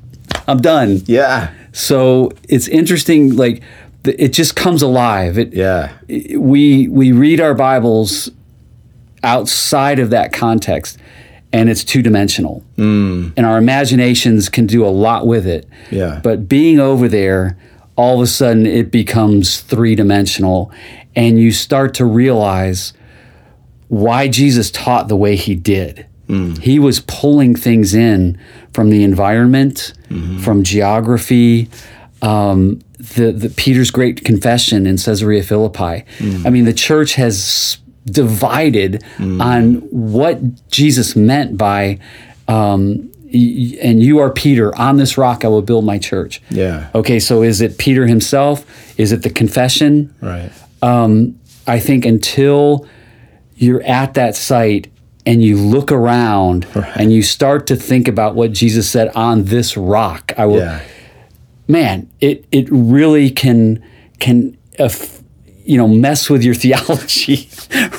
i'm done Yeah. so it's interesting like it just comes alive it Yeah. we we read our bibles outside of that context and it's two dimensional hmm. and our imaginations can do a lot with it Yeah. but being over there all of a sudden it becomes three dimensional and you start to realize why Jesus taught the way he did. He was pulling things in from the environment, from geography, um, the, the Peter's great confession in Caesarea Philippi. I mean, the church has divided on what Jesus meant by, um, and you are Peter. On this rock, I will build my church. Yeah. Okay, so is it Peter himself? Is it the confession? Right. Um, I think until you're at that site and you look around and you start to think about what Jesus said on this rock, I will. Yeah. Man, it it really can can uh, you know mess with your theology,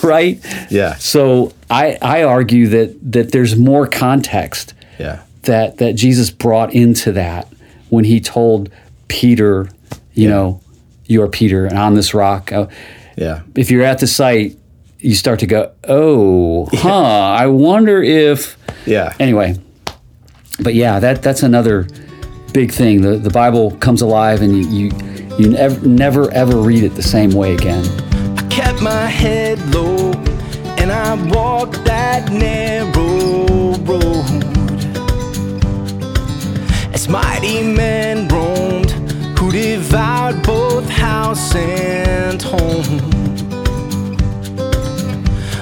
right? Yeah. So I I argue that that there's more context Yeah. that that Jesus brought into that when he told Peter, you know, you are Peter, and on this rock. Uh, Yeah. if you're at the site, you start to go, oh, huh. I wonder if. Yeah. Anyway, but yeah, that that's another big thing. The the Bible comes alive, and you you, you never never ever read it the same way again. I kept my head low and I walked that narrow road. As mighty men roamed who devoured both house and home.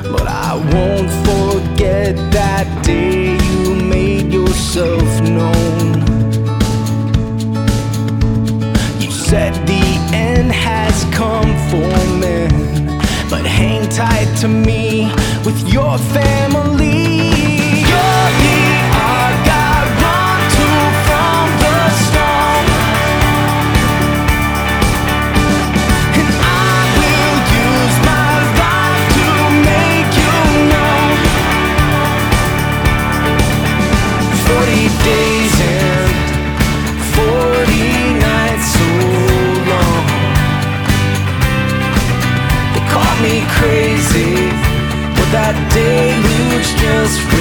But I won't forget that day you made yourself known. You said the end has come for men, but hang tight to me with your family. You're the just